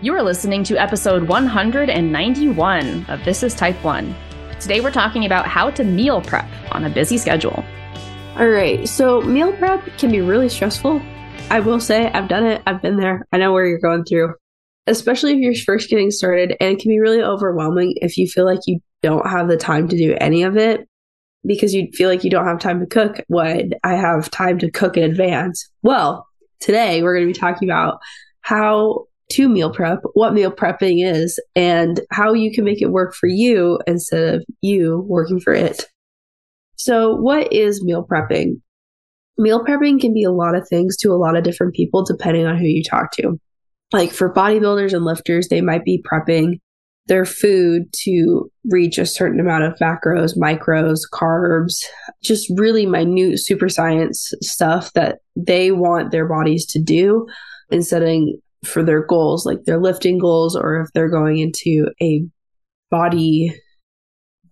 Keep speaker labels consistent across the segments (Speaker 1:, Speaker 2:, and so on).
Speaker 1: You are listening to episode 191 of This is Type 1. Today we're talking about how to meal prep on a busy schedule.
Speaker 2: All right, so meal prep can be really stressful. I will say, I've done it, I've been there, I know where you're going through, especially if you're first getting started. And it can be really overwhelming if you feel like you don't have the time to do any of it because you feel like you don't have time to cook when I have time to cook in advance. Well, today we're going to be talking about how to meal prep, what meal prepping is, and how you can make it work for you instead of you working for it. So, what is meal prepping? Meal prepping can be a lot of things to a lot of different people depending on who you talk to. Like for bodybuilders and lifters, they might be prepping their food to reach a certain amount of macros, micros, carbs, just really minute super science stuff that they want their bodies to do instead of for their goals, like their lifting goals, or if they're going into a body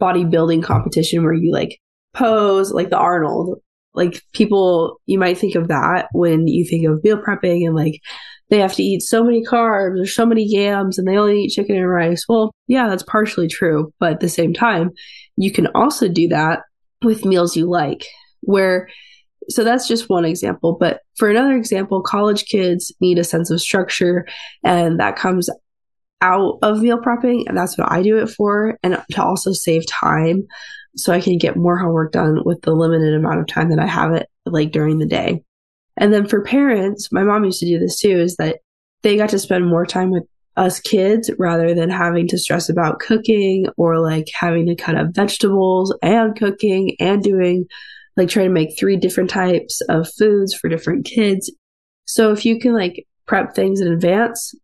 Speaker 2: bodybuilding competition where you like pose like the Arnold. Like people, you might think of that when you think of meal prepping and like they have to eat so many carbs or so many yams and they only eat chicken and rice. Well, yeah, that's partially true. But at the same time, you can also do that with meals you like, where so that's just one example. But for another example, college kids need a sense of structure, and that comes out of meal prepping. And that's what I do it for, and to also save time so I can get more homework done with the limited amount of time that I have it like during the day. And then for parents, my mom used to do this too, is that they got to spend more time with us kids rather than having to stress about cooking or like having to cut up vegetables and cooking and doing like try to make three different types of foods for different kids. So if you can like prep things in advance,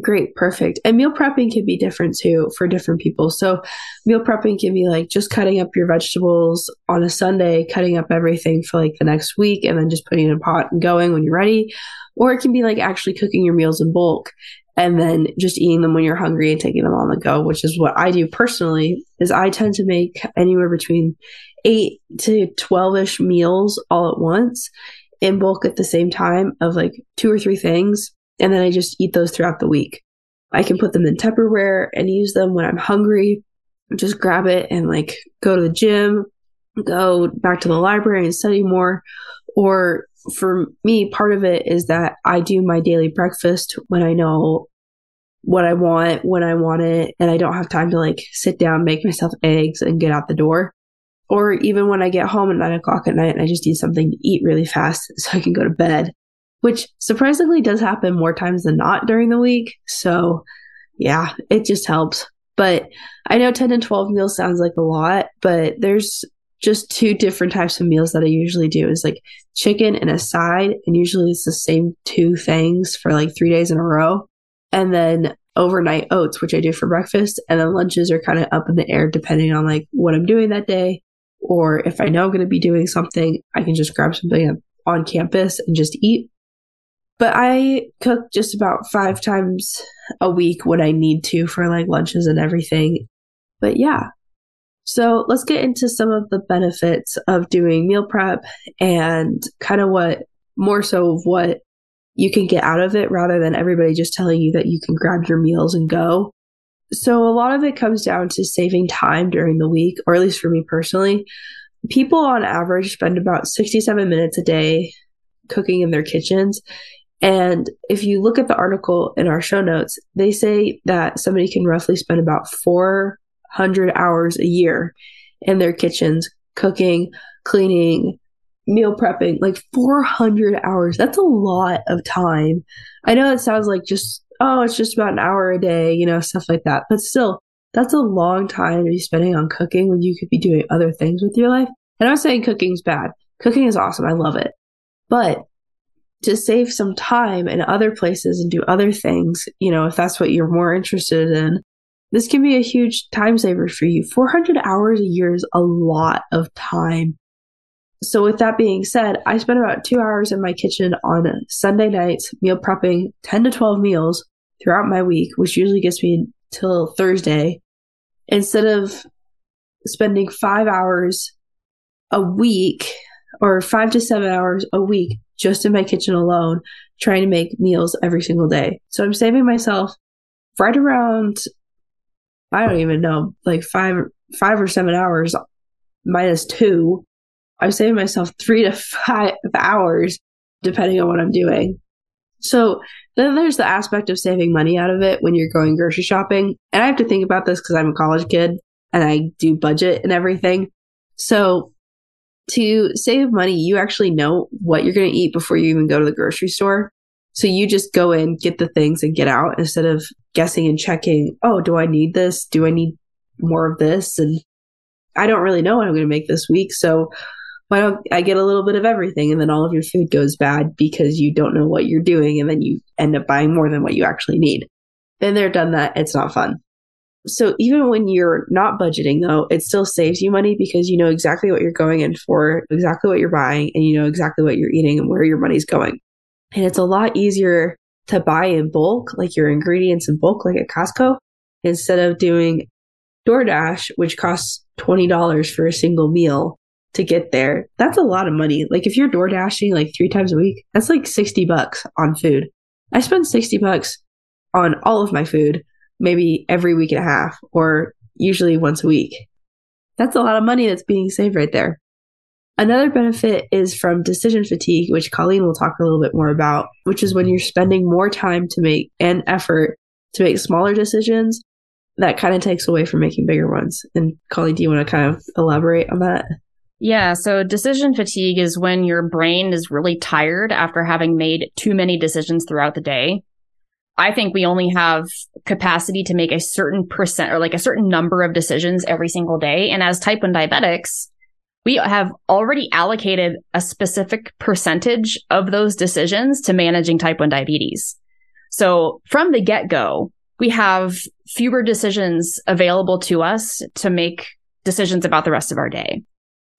Speaker 2: great, perfect. And meal prepping can be different too for different people. So meal prepping can be like just cutting up your vegetables on a Sunday, cutting up everything for like the next week and then just putting in a pot and going when you're ready. Or it can be like actually cooking your meals in bulk and then just eating them when you're hungry and taking them on the go, which is what I do personally is I tend to make anywhere between eight to 12 ish meals all at once in bulk at the same time of like two or three things. And then I just eat those throughout the week. I can put them in Tupperware and use them when I'm hungry. Just grab it and like go to the gym, go back to the library and study more. Or for me, part of it is that I do my daily breakfast when I know what I want, when I want it, and I don't have time to like sit down, make myself eggs, and get out the door or even when I get home at nine o'clock at night and I just need something to eat really fast so I can go to bed, which surprisingly does happen more times than not during the week. So yeah, it just helps. But I know 10 and 12 meals sounds like a lot, but there's just two different types of meals that I usually do is like chicken and a side. And usually it's the same two things for like three days in a row. And then overnight oats, which I do for breakfast. And then lunches are kind of up in the air depending on like what I'm doing that day or if I know I'm going to be doing something, I can just grab something on campus and just eat. But I cook just about five times a week when I need to for like lunches and everything. But yeah. So let's get into some of the benefits of doing meal prep and kind of what more so of what you can get out of it rather than everybody just telling you that you can grab your meals and go. So a lot of it comes down to saving time during the week, or at least for me personally. People on average spend about 67 minutes a day cooking in their kitchens. And if you look at the article in our show notes, they say that somebody can roughly spend about 400 hours a year in their kitchens cooking, cleaning, meal prepping, like 400 hours. That's a lot of time. I know it sounds like just oh, it's just about an hour a day, you know, stuff like that. But still, that's a long time to be spending on cooking when you could be doing other things with your life. And I'm saying cooking's bad. Cooking is awesome. I love it. But to save some time in other places and do other things, you know, if that's what you're more interested in, this can be a huge time saver for you. 400 hours a year is a lot of time. So, with that being said, I spend about two hours in my kitchen on Sunday nights, meal prepping 10 to 12 meals throughout my week, which usually gets me till Thursday, instead of spending five hours a week or five to seven hours a week just in my kitchen alone trying to make meals every single day. So I'm saving myself right around I don't even know, like five five or seven hours minus two. I'm saving myself three to five hours depending on what I'm doing. So then there's the aspect of saving money out of it when you're going grocery shopping. And I have to think about this because I'm a college kid and I do budget and everything. So to save money, you actually know what you're going to eat before you even go to the grocery store. So you just go in, get the things and get out instead of guessing and checking, oh, do I need this? Do I need more of this? And I don't really know what I'm going to make this week. So why don't I get a little bit of everything and then all of your food goes bad because you don't know what you're doing and then you end up buying more than what you actually need. Then they're done that. It's not fun. So even when you're not budgeting though, it still saves you money because you know exactly what you're going in for, exactly what you're buying, and you know exactly what you're eating and where your money's going. And it's a lot easier to buy in bulk, like your ingredients in bulk, like at Costco, instead of doing DoorDash, which costs $20 for a single meal to get there. That's a lot of money. Like if you're DoorDashing like three times a week, that's like 60 bucks on food. I spend 60 bucks on all of my food, maybe every week and a half or usually once a week. That's a lot of money that's being saved right there. Another benefit is from decision fatigue, which Colleen will talk a little bit more about, which is when you're spending more time to make and effort to make smaller decisions that kind of takes away from making bigger ones. And Colleen, do you want to kind of elaborate on that?
Speaker 1: Yeah, so decision fatigue is when your brain is really tired after having made too many decisions throughout the day. I think we only have capacity to make a certain percent or like a certain number of decisions every single day. And as type 1 diabetics, we have already allocated a specific percentage of those decisions to managing type 1 diabetes. So from the get go, we have fewer decisions available to us to make decisions about the rest of our day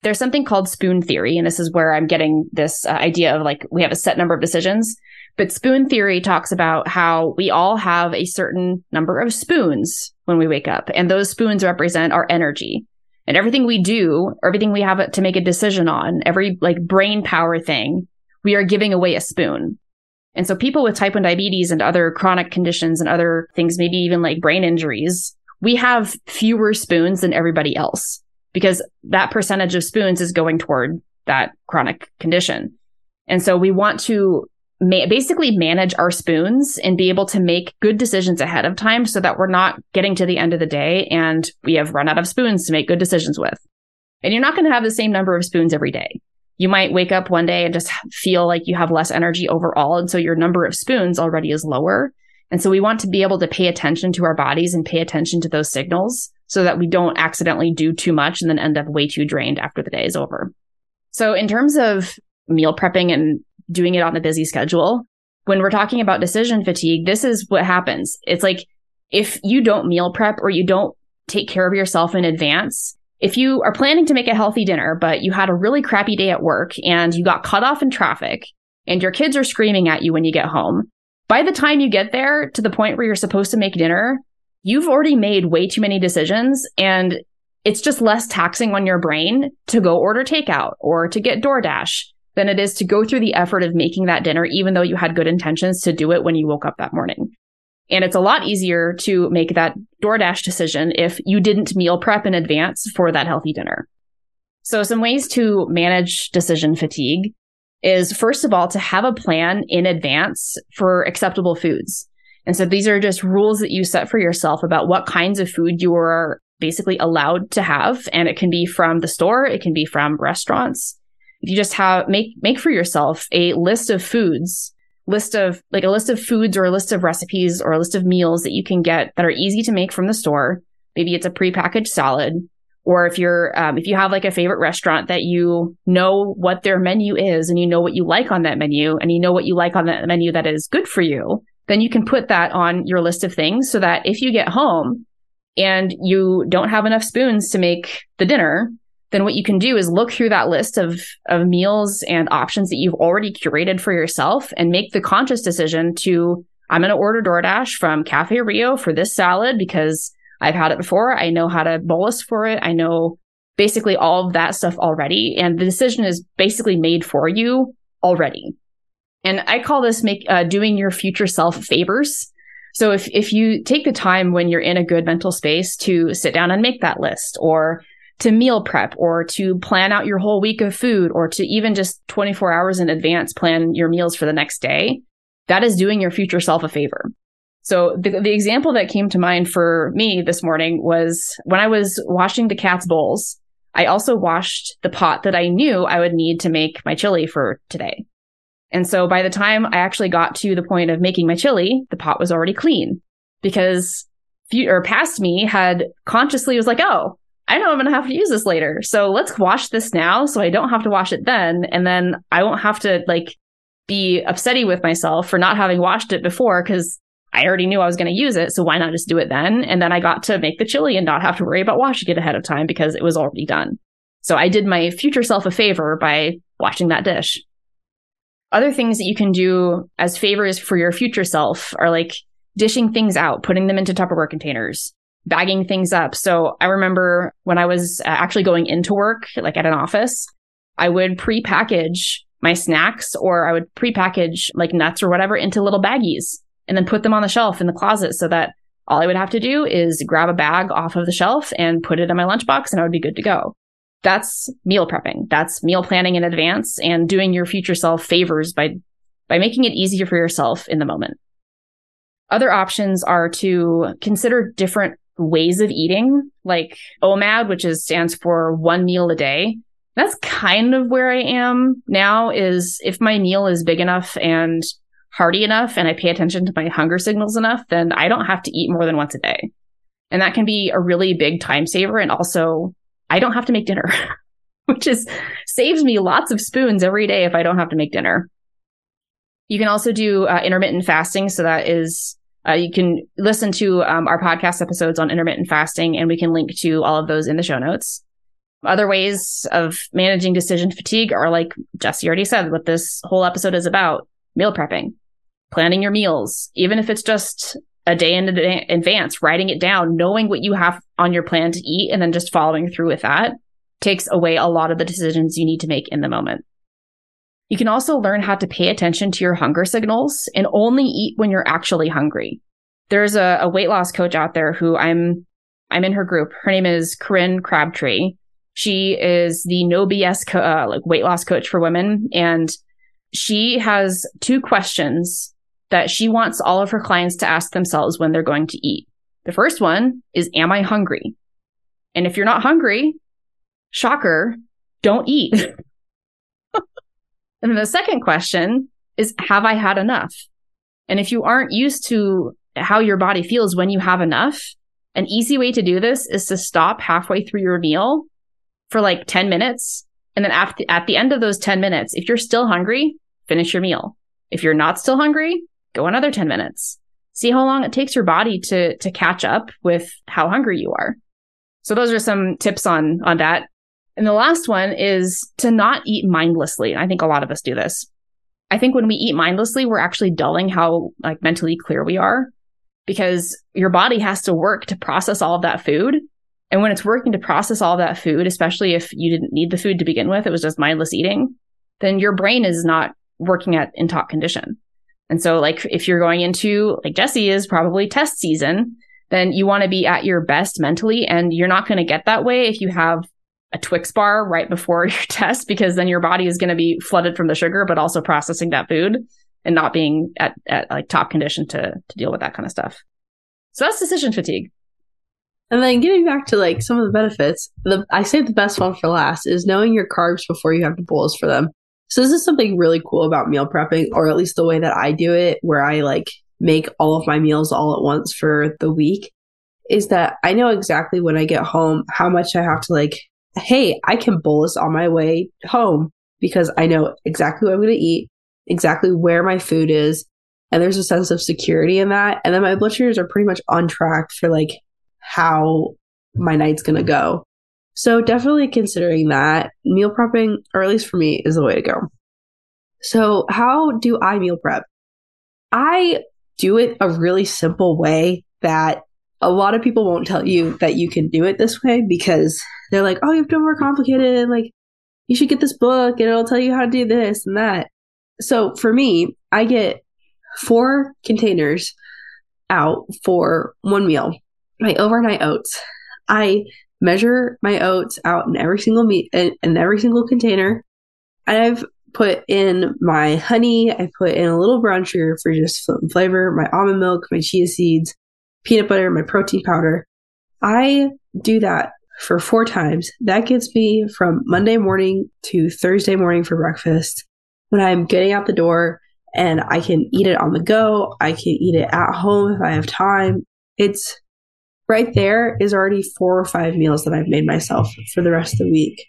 Speaker 1: there's something called spoon theory, and this is where I'm getting this uh, idea of like we have a set number of decisions. But spoon theory talks about how we all have a certain number of spoons when we wake up, and those spoons represent our energy. And everything we do, everything we have to make a decision on, every like brain power thing, we are giving away a spoon. And so people with type 1 diabetes and other chronic conditions and other things, maybe even like brain injuries, we have fewer spoons than everybody else because that percentage of spoons is going toward that chronic condition. And so we want to ma- basically manage our spoons and be able to make good decisions ahead of time so that we're not getting to the end of the day and we have run out of spoons to make good decisions with. And you're not going to have the same number of spoons every day. You might wake up one day and just feel like you have less energy overall. And so your number of spoons already is lower. And so we want to be able to pay attention to our bodies and pay attention to those signals so that we don't accidentally do too much and then end up way too drained after the day is over. So in terms of meal prepping and doing it on a busy schedule, when we're talking about decision fatigue, this is what happens. It's like if you don't meal prep or you don't take care of yourself in advance, if you are planning to make a healthy dinner, but you had a really crappy day at work and you got cut off in traffic and your kids are screaming at you when you get home, by the time you get there to the point where you're supposed to make dinner, you've already made way too many decisions and it's just less taxing on your brain to go order takeout or to get DoorDash than it is to go through the effort of making that dinner, even though you had good intentions to do it when you woke up that morning. And it's a lot easier to make that DoorDash decision if you didn't meal prep in advance for that healthy dinner. So some ways to manage decision fatigue is first of all, to have a plan in advance for acceptable foods. And so these are just rules that you set for yourself about what kinds of food you are basically allowed to have. And it can be from the store, it can be from restaurants. If you just have make make for yourself a list of foods, list of like a list of foods or a list of recipes or a list of meals that you can get that are easy to make from the store. Maybe it's a prepackaged salad. Or if you're, um, if you have like a favorite restaurant that you know what their menu is and you know what you like on that menu and you know what you like on that menu that is good for you, then you can put that on your list of things so that if you get home and you don't have enough spoons to make the dinner, then what you can do is look through that list of, of meals and options that you've already curated for yourself and make the conscious decision to, I'm going to order DoorDash from Cafe Rio for this salad because I've had it before. I know how to bolus for it. I know basically all of that stuff already. And the decision is basically made for you already. And I call this make uh, doing your future self favors. So if if you take the time when you're in a good mental space to sit down and make that list or to meal prep or to plan out your whole week of food or to even just 24 hours in advance plan your meals for the next day, that is doing your future self a favor. So the, the example that came to mind for me this morning was when I was washing the cat's bowls, I also washed the pot that I knew I would need to make my chili for today. And so by the time I actually got to the point of making my chili, the pot was already clean because or past me had consciously was like, oh, I know I'm going to have to use this later. So let's wash this now so I don't have to wash it then. And then I won't have to like be upsetty with myself for not having washed it before because I already knew I was going to use it. So why not just do it then? And then I got to make the chili and not have to worry about washing it ahead of time because it was already done. So I did my future self a favor by washing that dish. Other things that you can do as favors for your future self are like dishing things out, putting them into Tupperware containers, bagging things up. So I remember when I was uh, actually going into work, like at an office, I would pre-package my snacks or I would pre-package like nuts or whatever into little baggies and then put them on the shelf in the closet so that all I would have to do is grab a bag off of the shelf and put it in my lunchbox and I would be good to go. That's meal prepping. That's meal planning in advance and doing your future self favors by by making it easier for yourself in the moment. Other options are to consider different ways of eating, like OMAD, which is stands for one meal a day. That's kind of where I am now is if my meal is big enough and hearty enough and I pay attention to my hunger signals enough, then I don't have to eat more than once a day. And that can be a really big time saver. And also I don't have to make dinner, which is saves me lots of spoons every day if I don't have to make dinner. You can also do uh, intermittent fasting. So that is, uh, you can listen to um, our podcast episodes on intermittent fasting, and we can link to all of those in the show notes. Other ways of managing decision fatigue are like Jessie already said, what this whole episode is about meal prepping, planning your meals, even if it's just a day in advance, writing it down, knowing what you have on your plan to eat, and then just following through with that takes away a lot of the decisions you need to make in the moment. You can also learn how to pay attention to your hunger signals and only eat when you're actually hungry. There's a, a weight loss coach out there who I'm I'm in her group. Her name is Corinne Crabtree. She is the no BS co- uh, like weight loss coach for women, and she has two questions that she wants all of her clients to ask themselves when they're going to eat. The first one is, Am I hungry? And if you're not hungry, shocker, don't eat. and the second question is, Have I had enough? And if you aren't used to how your body feels when you have enough, an easy way to do this is to stop halfway through your meal for like 10 minutes. And then at the, at the end of those 10 minutes, if you're still hungry, finish your meal. If you're not still hungry, go another 10 minutes. See how long it takes your body to to catch up with how hungry you are. So those are some tips on on that. And the last one is to not eat mindlessly. I think a lot of us do this. I think when we eat mindlessly, we're actually dulling how like mentally clear we are because your body has to work to process all of that food. And when it's working to process all of that food, especially if you didn't need the food to begin with, it was just mindless eating, then your brain is not working at in top condition. And so like if you're going into like Jessie is probably test season, then you want to be at your best mentally and you're not going to get that way if you have a Twix bar right before your test because then your body is going to be flooded from the sugar but also processing that food and not being at, at like top condition to to deal with that kind of stuff. So that's decision fatigue.
Speaker 2: And then getting back to like some of the benefits, the I say the best one for last is knowing your carbs before you have to bolus for them. So this is something really cool about meal prepping, or at least the way that I do it, where I like make all of my meals all at once for the week, is that I know exactly when I get home how much I have to like, hey, I can bolus on my way home because I know exactly what I'm going to eat, exactly where my food is, and there's a sense of security in that. And then my blood sugars are pretty much on track for like how my night's going to go. So definitely considering that meal prepping, or at least for me, is the way to go. So how do I meal prep? I do it a really simple way that a lot of people won't tell you that you can do it this way because they're like, oh, you have to overcomplicate it. And like, you should get this book and it'll tell you how to do this and that. So for me, I get four containers out for one meal. My overnight oats. I measure my oats out in every single meat in, in every single container. And I've put in my honey. I put in a little brown sugar for just flavor, my almond milk, my chia seeds, peanut butter, my protein powder. I do that for four times. That gets me from Monday morning to Thursday morning for breakfast when I'm getting out the door and I can eat it on the go. I can eat it at home if I have time. It's right there is already four or five meals that I've made myself for the rest of the week.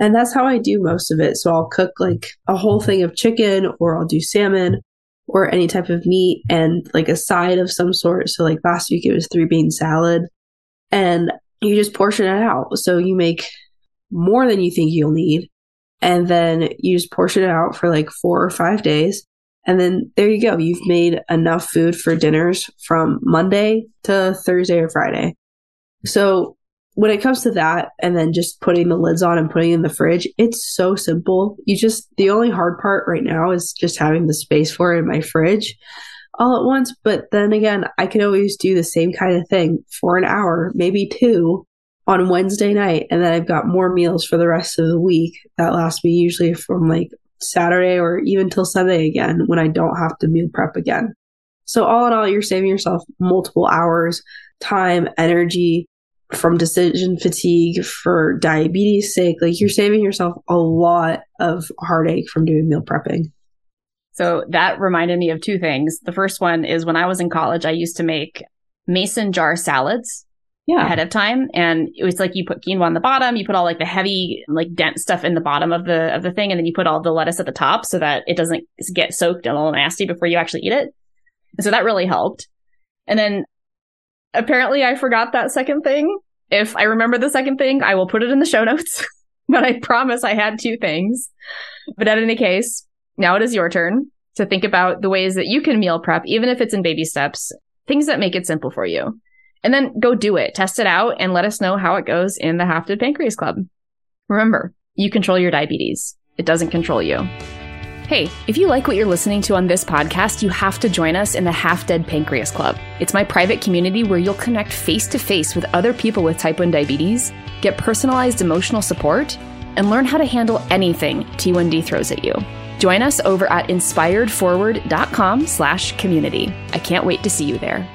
Speaker 2: And that's how I do most of it. So I'll cook like a whole thing of chicken or I'll do salmon or any type of meat and like a side of some sort. So like last week it was three bean salad and you just portion it out. So you make more than you think you'll need. And then you just portion it out for like four or five days. And then there you go. You've made enough food for dinners from Monday to Thursday or Friday. So when it comes to that and then just putting the lids on and putting in the fridge, it's so simple. You just, the only hard part right now is just having the space for it in my fridge all at once. But then again, I can always do the same kind of thing for an hour, maybe two on Wednesday night. And then I've got more meals for the rest of the week that last me usually from like Saturday or even till Sunday again when I don't have to meal prep again. So, all in all, you're saving yourself multiple hours, time, energy from decision fatigue for diabetes sake. Like, you're saving yourself a lot of heartache from doing meal prepping.
Speaker 1: So, that reminded me of two things. The first one is when I was in college, I used to make mason jar salads yeah. ahead of time. And it was like you put quinoa on the bottom, you put all like the heavy, like dense stuff in the bottom of the of the thing, and then you put all the lettuce at the top so that it doesn't get soaked and all nasty before you actually eat it. And so that really helped. And then apparently I forgot that second thing. If I remember the second thing, I will put it in the show notes. but I promise I had two things. But in any case, now it is your turn to think about the ways that you can meal prep, even if it's in baby steps, things that make it simple for you and then go do it, test it out, and let us know how it goes in the Half Dead Pancreas Club. Remember, you control your diabetes, it doesn't control you. Hey, if you like what you're listening to on this podcast, you have to join us in the Half Dead Pancreas Club. It's my private community where you'll connect face to face with other people with type 1 diabetes, get personalized emotional support, and learn how to handle anything T1D throws at you. Join us over at inspiredforward.com slash community. I can't wait to see you there.